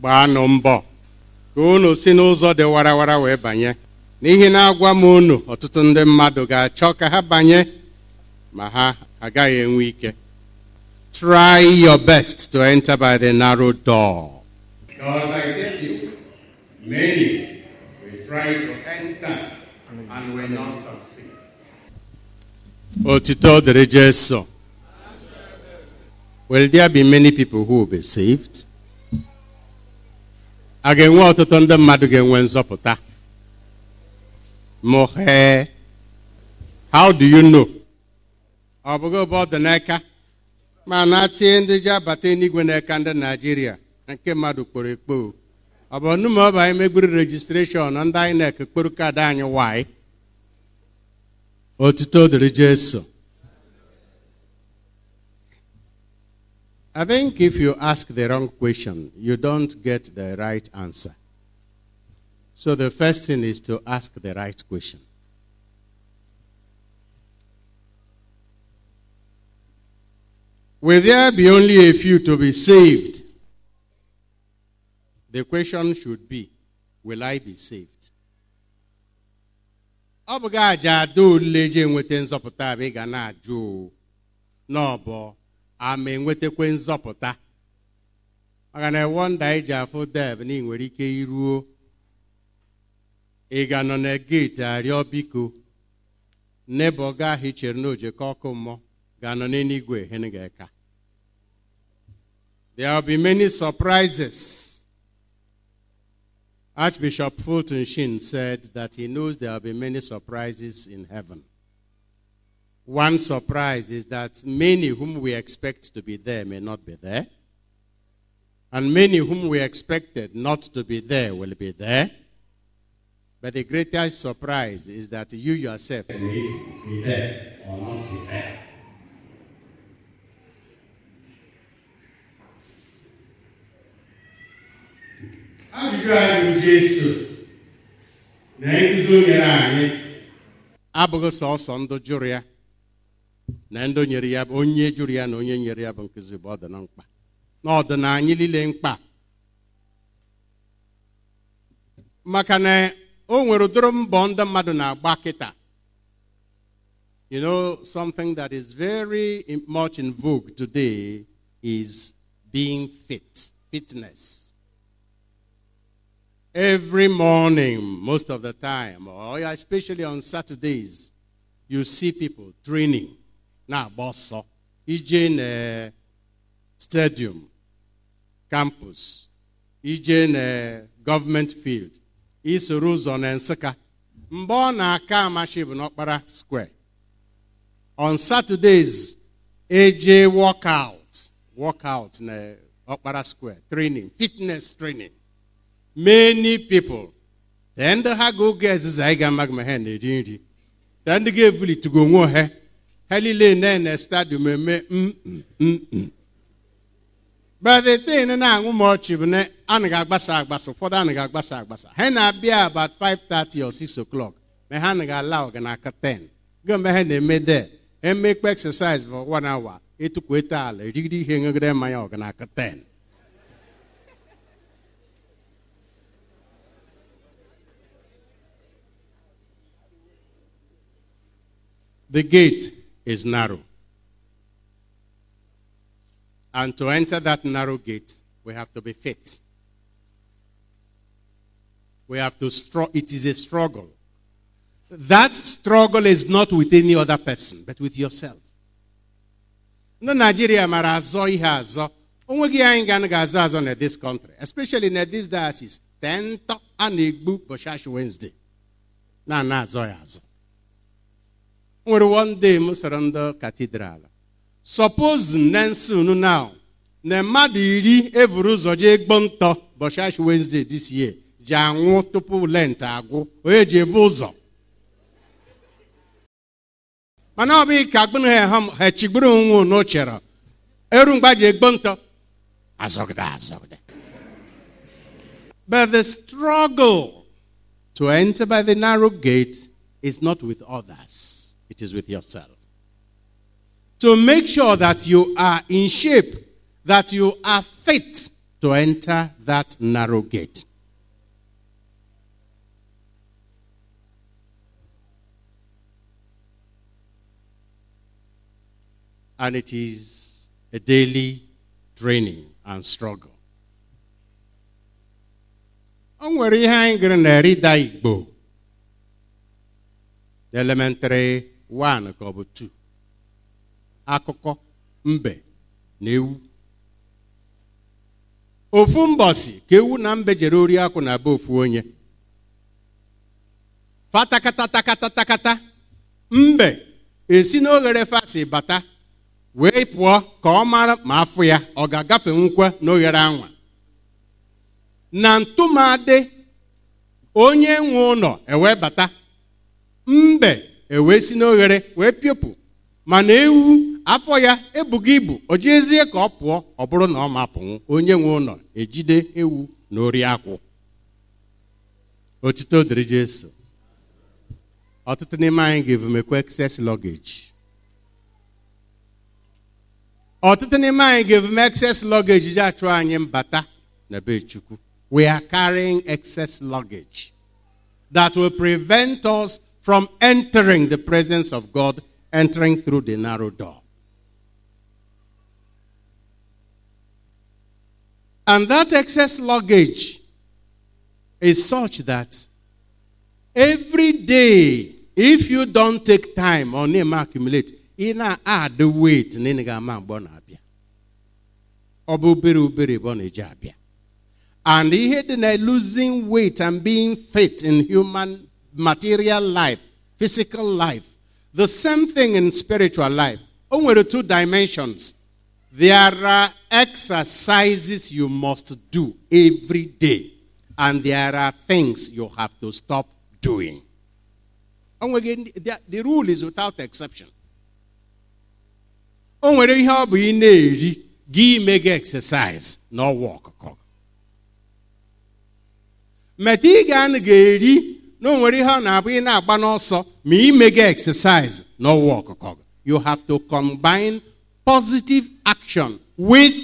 gbaanụ mbọ ka unu si n'ụzọ dị warawara wee banye. N'ihi na-agwa m unu ọtụtụ ndị mmadụ ga-achọ ka ha banye ma ha agaghị enwe ike. Try your best to enter by the narrow door. Because I tell you many will try to enter and will not succeed. Otito dịrị Jesu. Will there be many people who will be saved? A ga-enwe ọtụtụ ndị mmadụ ga-enwe nzọpụta. Mụhee. How do you know? Ọ bụghị bụ ọdụ n'aka ma na-achị ndị ji abata n'igwe n'aka ndị Naịjirịa nke mmadụ kpọrọ ekpo. Ọ bụ ọnụ ma ọ anyị megburu rejistreshọn ndị INEC kpọrọ kaadị anyị waị. Otuto dịrị Jesu. I think if you ask the wrong question, you don't get the right answer. So the first thing is to ask the right question. Will there be only a few to be saved? The question should be, will I be saved? Ọ bụ gị aja ada ole ji enweta nzọpụta ama enwetakwe nzọpụta. Maka na wọnda iji afụ deb na ị nwere ike iruo. Ị ga nọ na geeti arịọ biko. N'ebe ọ gaghị chere na ojeko ọkụ mmụọ ga-anọ n'eluigwe hen ga-eka. There will be many surprises. Archbishop Fulton Sheen said that he knows there will be many surprises in heaven. One surprise is that many whom we expect to be there may not be there. And many whom we expected not to be there will be there. But the greatest surprise is that you yourself may be there or not be there. Ajụjụ anyị bụ Jesu na nkụzi o nyere anyị abụghị sọsọ ndụ jụrụ ya na ndị nyere ya onye jụrụ ya na onye nyere ya bụ nkụzi bụ ọdụ na mkpa. Na ọdụ na anyị niile mkpa. Maka na o nwere ụdịrị mbọ ndị mmadụ na-agba kịta. You know something that is very much in vogue today is being fit fitness. Every morning most of the time or especially on saturdays you see people training na-agba ọsọ ije na stadium campus ije na field isoro ụzọ na nsụka. Mgbe ọ na-aka amachi bụ n'ọkpara square on saturdays eje workout workout na ọkpara square training fitness training. Many people tee ndị ha ga oge eziza anyị ga-amaghị ma ha na-eri nri. Tee ndị ga-evulitugo onwe ha ha niile na stadium eme but thing na-aṅụ m ọchị bụ na anaghị agbasa agbasa ụfọdụ anaghị agbasa agbasa ha na-abịa about 5:30 or 6 o'clock. Ma ha anaghị ala ọga n'aka 10 gọmbe ha na-eme de emekpe exercise for one hour. Etukwete ala erigide ihe ṅụgide mmanya ọga n'aka 10 The gate. Is narrow. And to enter that narrow gate, we have to be fit. We have to struggle. It is a struggle. That struggle is not with any other person, but with yourself. Ndị Nigeria mara azọ ihe azọ. Onweghị anyị ga ga-azọ azọ na this country, especially na this diocese. Tentọ a na-egbu Boshash Wednesday. Na-ana azọ ya azọ. Nwere one day m soro ndị katidral suppose unu now na mmadụ iri ụzọ jee gbo ntọ year ji anwụ tupu lent agwụ onye ji evu ụzọ mana ọ bụghị ka agbụrụ ha chigburu unu chere eru mgba ji egbo ntọ azọgide azọgide but the struggle to enter by the narrow gate is not with others it is with yourself. To make sure that you are in shape, that you are fit, to enter that narrow gate. And it is a daily training and struggle. O elementary 1 ka ọ bụ 2 akụkọ mbe na ewu. Ofu mbọsi ka ewu na mbe jere ori akwụ na be ofu onye. Fatakatatakatatakata mbe esi n'oghere fasi bata wee pụọ ka ọ mara ma afụ ya ọ ga-agafe nkwa n'oghere anwa. Na ntụmadị onye nwe ụlọ ewee bata mbe ewee si n'oghere wee piopụ mana ewu afọ ya ebughị ibu o jezie ka ọ pụọ ọ bụrụ na ọ mapụnwu onye nwe ụlọ ejide ewu na ori akwụ. Otito dịrị Jesu. Ọtụtụ n'ime anyị ga-evumekwa excess luggage. Ọtụtụ n'ime anyị ga-evume excess luggage ji achụ anyị mbata na be Chukwu. We are carrying excess luggage that will prevent us from entering the presence of God, entering through the narrow door. And that excess luggage is such that every day, if you don't take time or name accumulate, ị na-add weight na ị ga-ama mgbe na-abịa ọ bụ obere obere ebe and ihe dị losing weight and being fit in human material life physical life the same thing in spiritual life. Only two dimensions. There are exercises you must do every day and there are things you have to stop doing. O nweghị the, rule is without exception. O nwere ihe ọ bụ gị exercise na ọwa ọkụkọ meta o nwere ihe ọ na-abụ ị na-agba n'ọsọ ma ime gị exercise na ọwa ọkụkọ you have to combine positive action with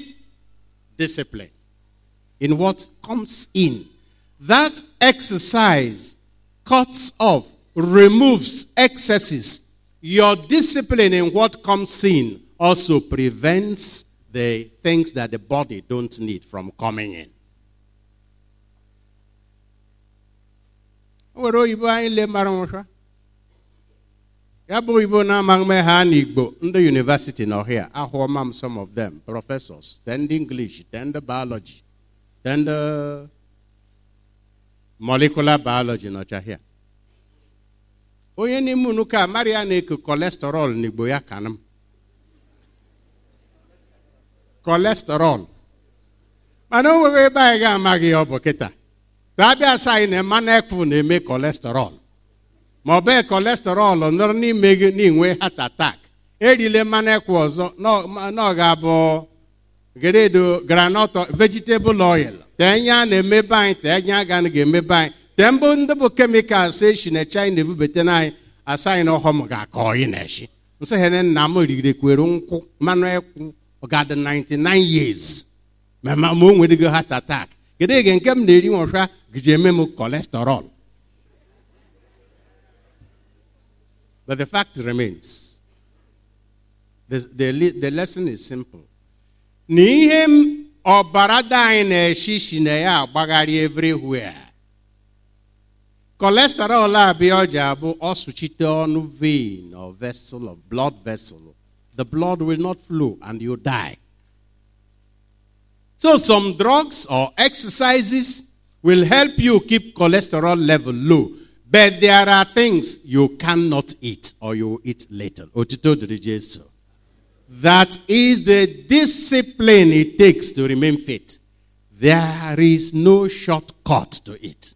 discipline. In what comes in. That exercise cuts off removes excesses. Your discipline in what comes in also prevents the things that the body don't need from coming in. O nwere oyibo anyị le mara nwụcha ya bụ oyibo na-amaghị me ha n'igbo ndị university na ọhịa ahụọma m some of them professors then ndị english then ndị biology then ndị molecular biology nọcha hịa onye n'ime unu ka mara ya na-eko cholesterol n'igbo ya ka m. Cholesterol. Mana o nwere ebe anyị ga-amaghị ya ọ bụ kịta. Abịa sị anyị na mmanụ ekwu na-eme cholesterol. Ma ọ bụ cholesterol nọrọ n'ime gị n'inwe heart attack. Erile mmanụ ekwu ọzọ na ọ ga-abụ geredo granọt vegetable oil. Tee nye na-emebe anyị tee nye a ga ga-emebe anyị. Tee mbụ ndị bụ kemikals echi na china evubete na anyị asa anyị na ọhọm ga-akọ ọyị na-echi nsị ha nna m rigidekwere nkwụ mmanụ ekwu ọ ga-adị 99 years. Ma o nwere go heart attack. Kedu ege nke m na-eri nwọcha giji eme m cholesterol. But the fact remains the, the, the lesson is simple. Na ihe ọbara dị anyị na-eshi shi na ya everywhere. Cholesterol abịa ọ ji ọsụchite ọnụ vein or vessel of blood vessel. The blood will not flow and you die so some drugs or exercises will help you keep cholesterol level low. But there are things you cannot eat or you eat later that is the discipline it takes to remain fit. There is no shortcut to it.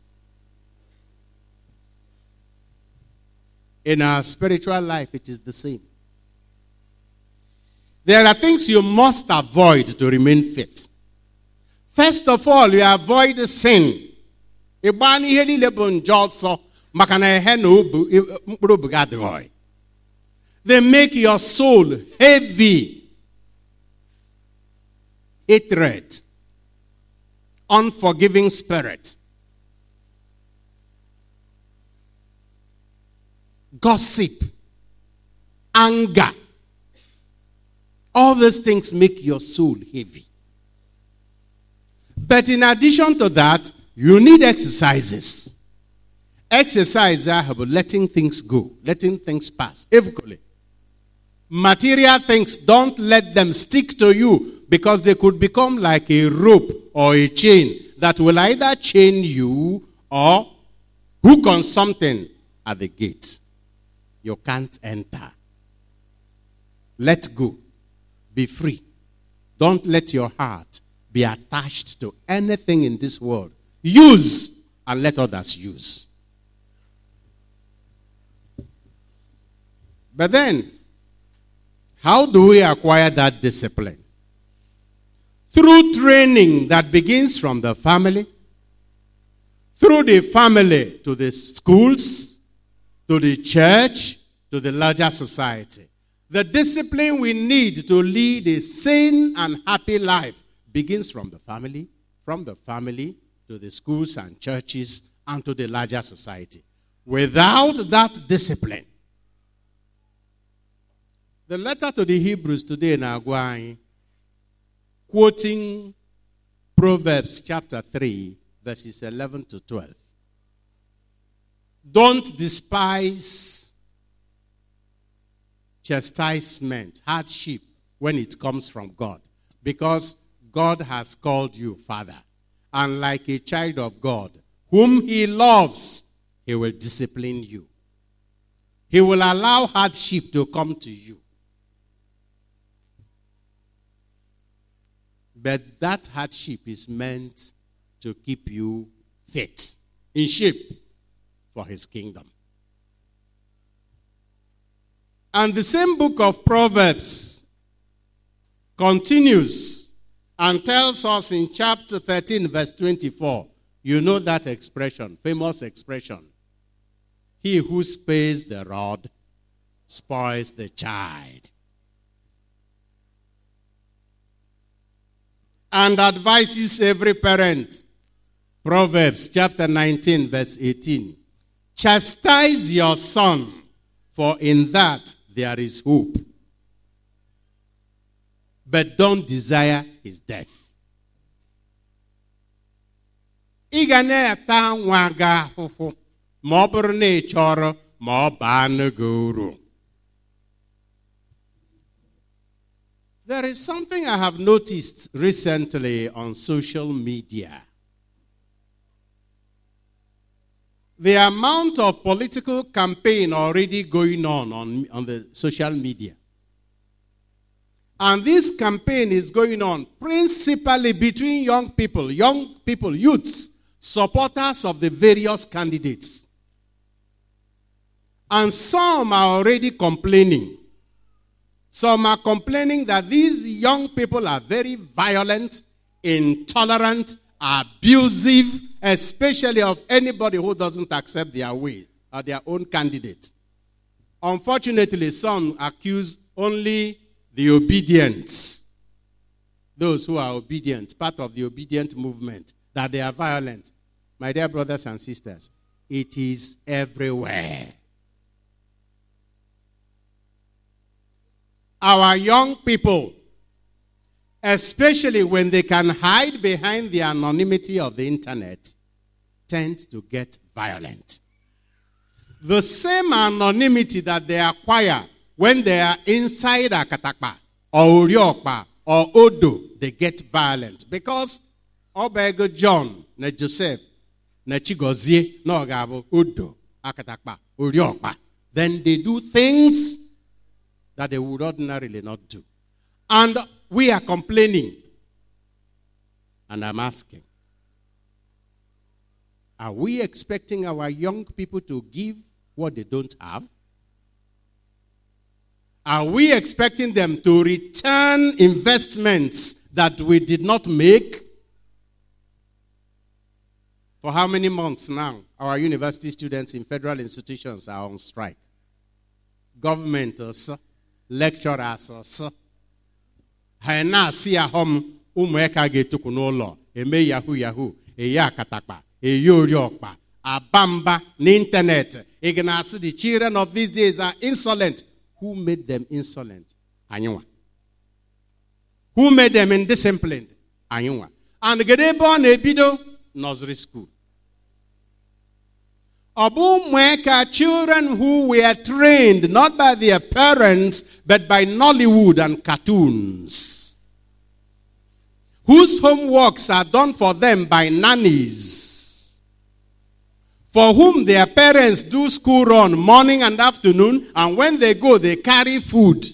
In our spiritual life it is the same. There are things you must avoid to remain fit. First of all, you avoid sin. Ịgba n'ihe niile bụ njọ ọsọ maka na na mkpụrụ obi adịghị. They make your soul heavy. Hatred, unforgiving spirit. Gossip, anger. All these things make your soul heavy. But in addition to that, you need exercises. Exercise are about letting things go, letting things pass. Equally. Material things, don't let them stick to you because they could become like a rope or a chain that will either chain you or hook on something at the gate. You can't enter. Let go. Be free. Don't let your heart be attached to anything in this world. Use and let others use. But then, how do we acquire that discipline? Through training that begins from the family, through the family to the schools, to the church, to the larger society. The discipline we need to lead a sane and happy life begins from the family, from the family to the schools and churches, and to the larger society. Without that discipline, the letter to the Hebrews today in Agwai, quoting Proverbs chapter 3, verses 11 to 12. Don't despise chastisement, hardship, when it comes from God, because God has called you Father. And like a child of God, whom He loves, He will discipline you. He will allow hardship to come to you. But that hardship is meant to keep you fit, in shape for his kingdom. And the same book of Proverbs continues and tells us in chapter 13, verse 24. You know that expression, famous expression. He who spares the rod spoils the child. and advises every parent. Proverbs chapter 19, verse 18. Chastise your son, for in that there is hope. But don't desire his death. ị ga na-ata nwa gị ahụhụ ma ọ bụrụ na ị chọrọ ma ọ uru There is something I have noticed recently on social media. The amount of political campaign already going on, on on the social media. And this campaign is going on principally between young people, young people, youths, supporters of the various candidates. And some are already complaining some are complaining that these young people are very violent, intolerant, abusive, especially of anybody who doesn't accept their way or their own candidate. Unfortunately, some accuse only the Obidient, those who are Obidient, part of the Obidient movement, that they are violent. My dear brothers and sisters, it is everywhere. our young people, especially when they can hide behind the anonymity of the internet, tend to get violent. The same anonymity that they acquire when they are inside a katakpa or uriokpa or odo, they get violent because obego John ne Joseph ne Chigozie na ogabo odo akatakpa uriokpa. Then they do things that they would ordinarily not do. And we are complaining. And I'm asking Are we expecting our young people to give what they don't have? Are we expecting them to return investments that we did not make? For how many months now? Our university students in federal institutions are on strike. Government also lecturers ha na-asị ya họm ụmụaka ga-etukwu n'ụlọ eme yahoo yahoo eye akatakpa eye oriọkpa aba mba n'ịntanetị ị ga the children of these days are insolent who made them insolent? Anyị nwa who made them indisciplined? Anyị nwa and kedu ebe ọ na-ebido nursery school. Ụmụaka children who were trained not by their parents but by Nollywood and cartoons. Whose homeworks are done for them by nannies for whom their parents do school run morning and afternoon and when they go they carry food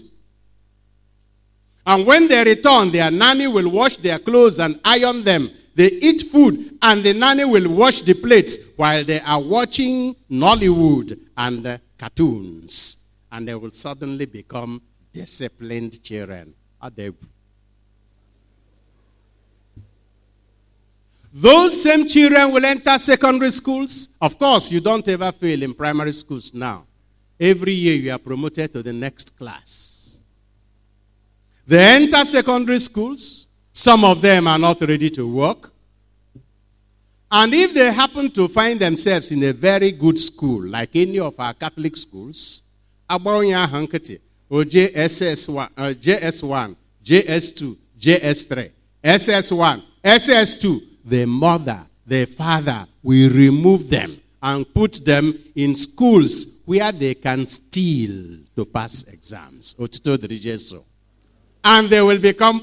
and when they return, their nanny will wash their clothes and iron them. They eat food, and the nanny will wash the plates while they are watching Nollywood and uh, cartoons. And they will suddenly become disciplined children. Are they? Those same children will enter secondary schools. Of course, you don't ever fail in primary schools now. Every year you are promoted to the next class. They enter secondary schools. Some of them are not ready to work. And if they happen to find themselves in a very good school, like any of our Catholic schools, Agbaronya Hankati, or JSS1, uh, JS1, JS2, JS3, SS1, SS2, the mother, the father will remove them and put them in schools where they can steal to pass exams. Otito Dirijeso and they will become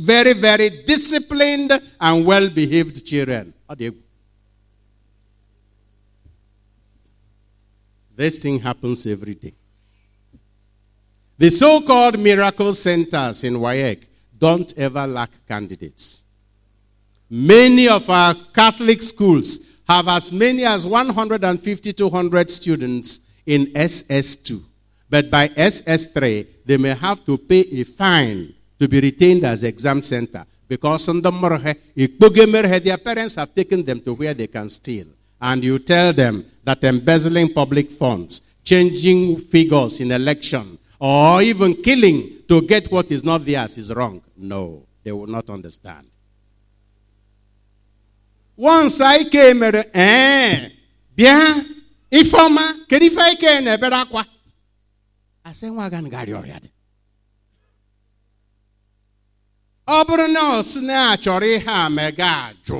very, very disciplined and well behaved children. This thing happens every day. The so called miracle centers in WAEC don't ever lack candidates. Many of our Catholic schools have as many as 150 to 100 students in SS2. But by SS3, they may have to pay a fine to be retained as exam center because on the Ikpogemerhe, their parents have taken them to where they can steal. And you tell them that embezzling public funds, changing figures in election, or even killing to get what is not theirs is wrong. No, they will not understand. Once I came, eh, bịa ifeọma kedu ife ike na-ebere akwa? Asị nwa ga ngarị ọrịa dị. Ọ bụrụ na ọ na a chọrọ ihe a mega ajụ.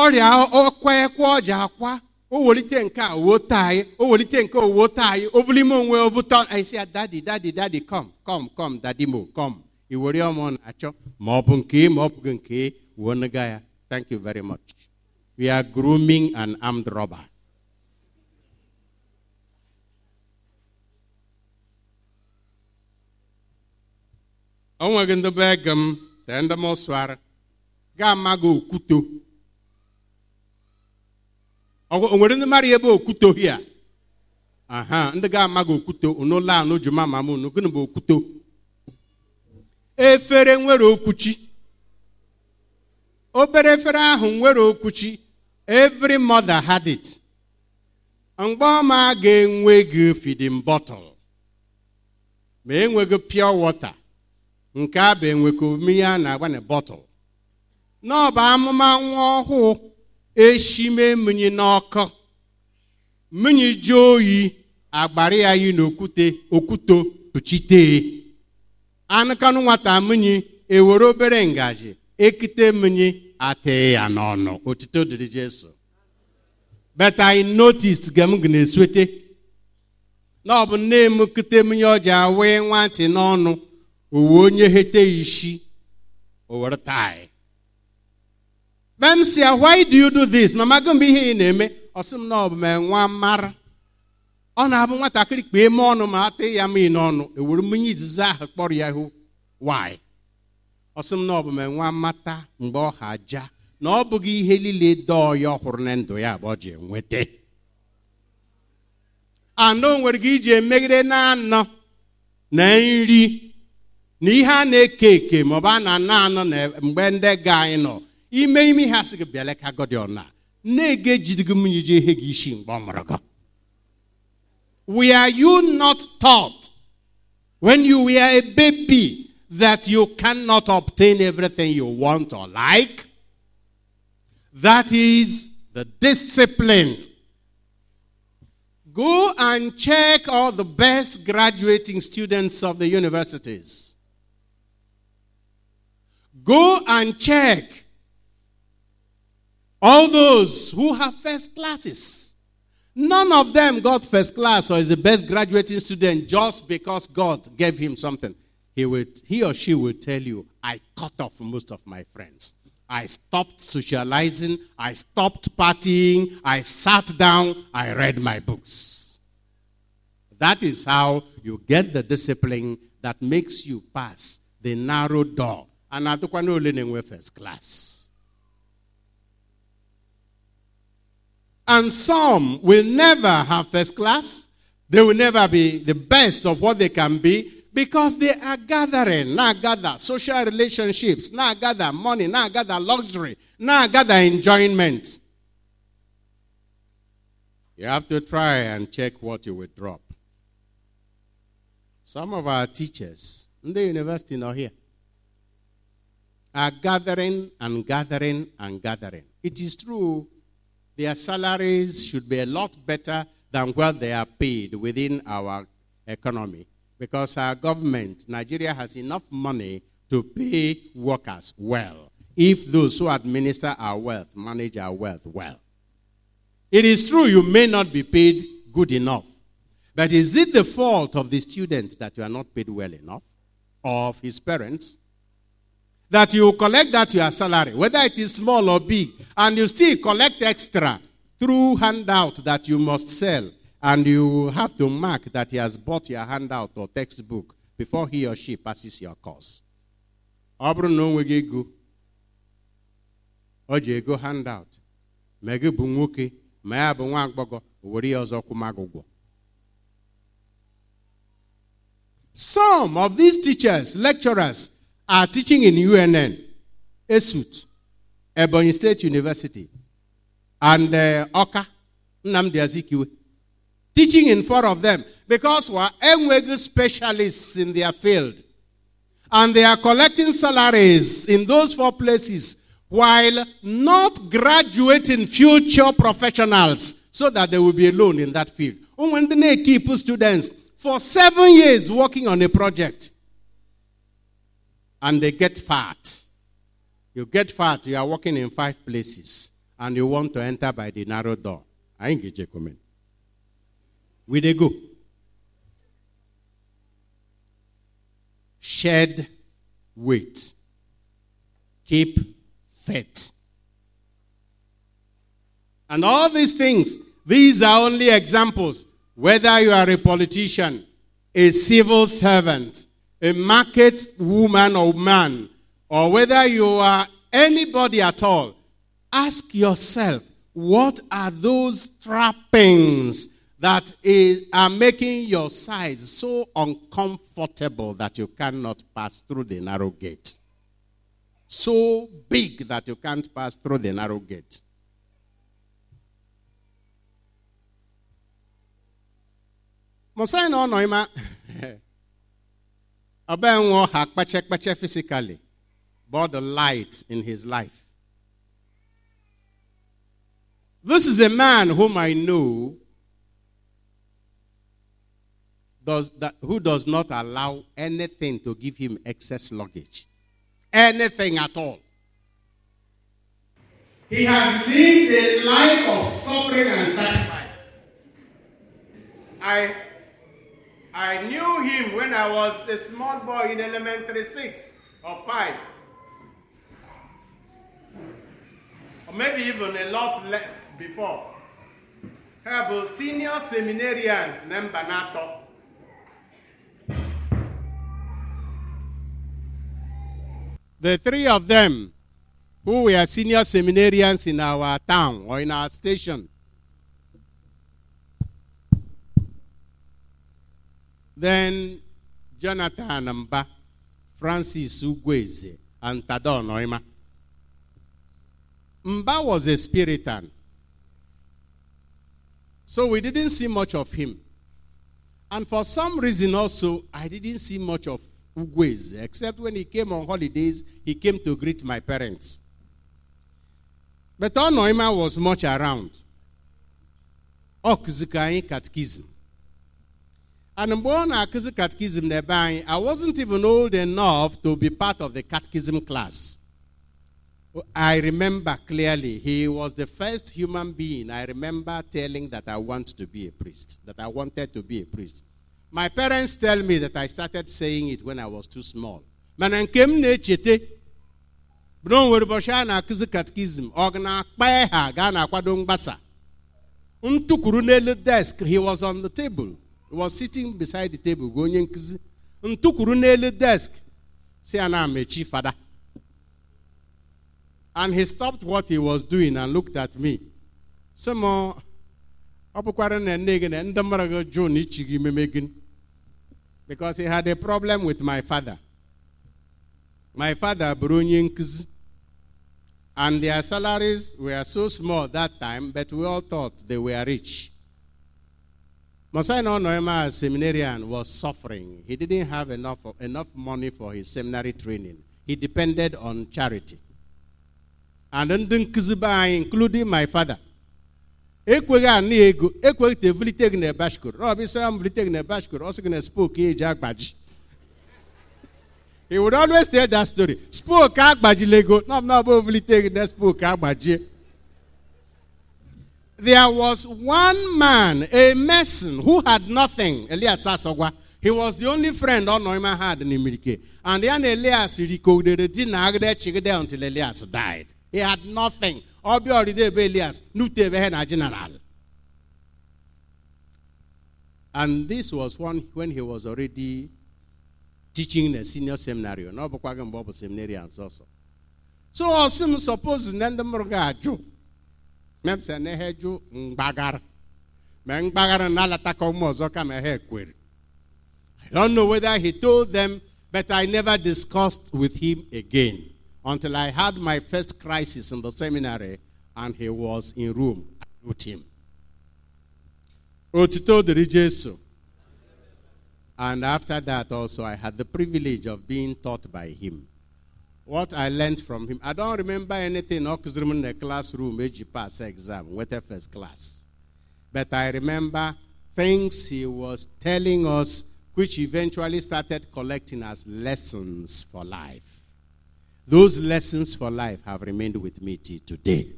Ọrịa ọkwa ekwe ọja akwa o welite nke a wote anyị o welite nke a wote anyị o bulime onwe anyị sị ya dadi dadi dadi kom kom kom dadi mo kom i were ọmụ na-achọ ma ọ bụ nke ma ọ bụghị nke. Wuo nega ya thank you very much. We are grooming an armed robber. O nweghị ndị be gị m tee ndị m sụara aha ndị ga-ama gị okwuto juma mama unu gịnị bụ efere nwere okwuchi obere efere ahụ nwere okwuchi. Every mother had it. Mgbe ọma ga-enwe gị feeding bottle. Ma enweghị pure water. Nke a bụ enweko mmiri a na-agba na bọtụl n'ọba amụma nwa ọhụụ eshime mmiri n'ọkụ mmiri jụọ oyi agbara ya yi n'okwute okwuto pụchite anụkanụ nwata mmiri ewere obere ngaji ekite mmiri atee ya n'ọnụ. Otito dịrị jesu. But i noticed ga m na-eswete na ọ bụ nne m kute mmiri ọja wee nwantị n'ọnụ owe onye hete isi o were Mem ya. Why do you do this? Mama gị mgbe ihe ị na-eme ọ sị m na ọ bụ ma nwa mara. Ọ na-abụ nwatakịrị kpee eme ọnụ ma ata ya mmiri n'ọnụ ewere mmiri izizi ahụ kpọrọ ya hụ why? Ọ sị m na ọ bụ ma nwa mata mgbe ọ ha ja na ọ bụghị ihe niile dọọ ya ọhụrụ na ndụ ya bụ ọ ji enweta. Anọ nwere gị iji emegide na anọ na nri na ihe a na-eke eke maọbụ a na-anọ anọ na mgbe ndị ga anyị nọ ime ime ha sị gị bịala ka gọdị ọna na-ege jidigo mmiri ji ehe gị isi mgbe ọ mụrụ gị. Were you not taught. When you were a baby that you cannot obtain everything you want or like. That is the discipline. Go and check all the best graduating students of the universities. Go and check all those who have first classes. None of them got first class or is the best graduating student just because God gave him something. He, would, he or she will tell you, I cut off most of my friends. I stopped socializing. I stopped partying. I sat down. I read my books. That is how you get the discipline that makes you pass the narrow door. And I don't first class. And some will never have first class. They will never be the best of what they can be because they are gathering. Now gather social relationships. Now gather money. Now gather luxury. Now gather enjoyment. You have to try and check what you will drop. Some of our teachers in the university now here are gathering and gathering and gathering. It is true their salaries should be a lot better than what they are paid within our economy because our government, Nigeria, has enough money to pay workers well if those who administer our wealth manage our wealth well. It is true you may not be paid good enough, but is it the fault of the student that you are not paid well enough, or of his parents? that you collect that your salary, whether it is small or big, and you still collect extra through handout that you must sell, and you have to mark that he has bought your handout or textbook before he or she passes your course. ego handout ma gị bụ nwoke ma ya bụ nwa agbọghọ were ya ọzọ some of these teachers lecturers are teaching in UNN, ESUT, Ebonyi State University, and uh, Awka, Nnamdi Azikiwe. Teaching in four of them because we're enwegu specialists in their field. And they are collecting salaries in those four places while not graduating future professionals so that they will be alone in that field. When they keep students for seven years working on a project and they get fat. You get fat, you are working in five places, and you want to enter by the narrow door. I get you comment. We they go. Shed weight. Keep fit. And all these things, these are only examples. Whether you are a politician, a civil servant, a market woman or man, or whether you are anybody at all, ask yourself what are those trappings that is, are making your size so uncomfortable that you cannot pass through the narrow gate? So big that you can't pass through the narrow gate. Mosai no no ima Abenwo had kpache physically, but the light in his life. This is a man whom I know does that, who does not allow anything to give him excess luggage. Anything at all. He has lived a life of suffering and sacrifice. I I knew him when I was a small boy in elementary six or five. Or maybe even a lot le- before. Have senior seminarians named. The three of them who were senior seminarians in our town or in our station Then Jonathan Mba, Francis Ugweze, and Tadon Oima. Mba was a Spiritan. So we didn't see much of him. And for some reason also, I didn't see much of Ugwez. Except when he came on holidays, he came to greet my parents. But Onoima was much around. Anyị catechism. And mgbe ọ na-akụzi catechism n'ebe I wasn't even old enough to be part of the catechism class. I remember clearly, he was the first human being I remember telling that I want to be a priest, that I wanted to be a priest. My parents tell me that I started saying it when I was too small. Mana nke m na-echete bụ na o nwere ụbọchị a na-akụzi catechism, ọ na-akpa ha gaa na-akwado mgbasa. Ntụkwuru n'elu desk, he was on the table. He was sitting beside the table, gwa onye nkụzi. Ntụkwuru n'elu desk, si ya na-amechi fada. And he stopped what he was doing and looked at me. Sị m, ọ bụkwara na nne gị na ndị mmadụ gị jụ na ichi gị meme gị. Because he had a problem with my father. My father nkụzi. And their salaries were so small that time, but we all thought they were rich. Mosai Noema seminarian was suffering. He didn't have enough, enough money for his seminary training. He depended on charity. And including my father, ekweghị anị ego ekweghị te vulite gị na bashkor ọ bụ isi ya vulite gị na bashkor ọ sị gị na spoke ya eji agbaji he would always tell that story. Spoke agbajila ego na ọ bụ vulite gị na spoke agbajie. There was one man a mason who had nothing. Elias asogwa he was the only friend Onoima had in Imirike. And then Elias recorded di na agade chigide until Elias died. He had nothing. Obi already be Elias. Nute be na general. And this was one when he was already teaching in a senior seminary. No bukwaga mbo seminarians also. So osim suppose nende murga aju. Mem se ne heju mbagar. Me mbagar na lata ka umo ọzọ ka me he kwere. I don't know whether he told them, but I never discussed with him again until I had my first crisis in the seminary and he was in room. I wrote him. And after that also, I had the privilege of being taught by him. What I learned from him, I don't remember anything m in the classroom eji pass exam, with nweta first class. But I remember things he was telling us which eventually started collecting as lessons for life. Those lessons for life have remained with me till today.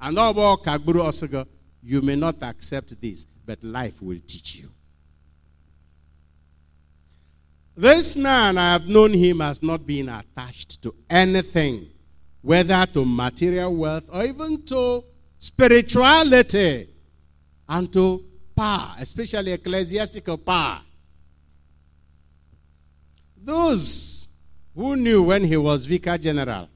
And all Kagburu Osogo, you may not accept this, but life will teach you. This man, I have known him as not being attached to anything, whether to material wealth or even to spirituality and to power, especially ecclesiastical power. Those who knew when he was vicar general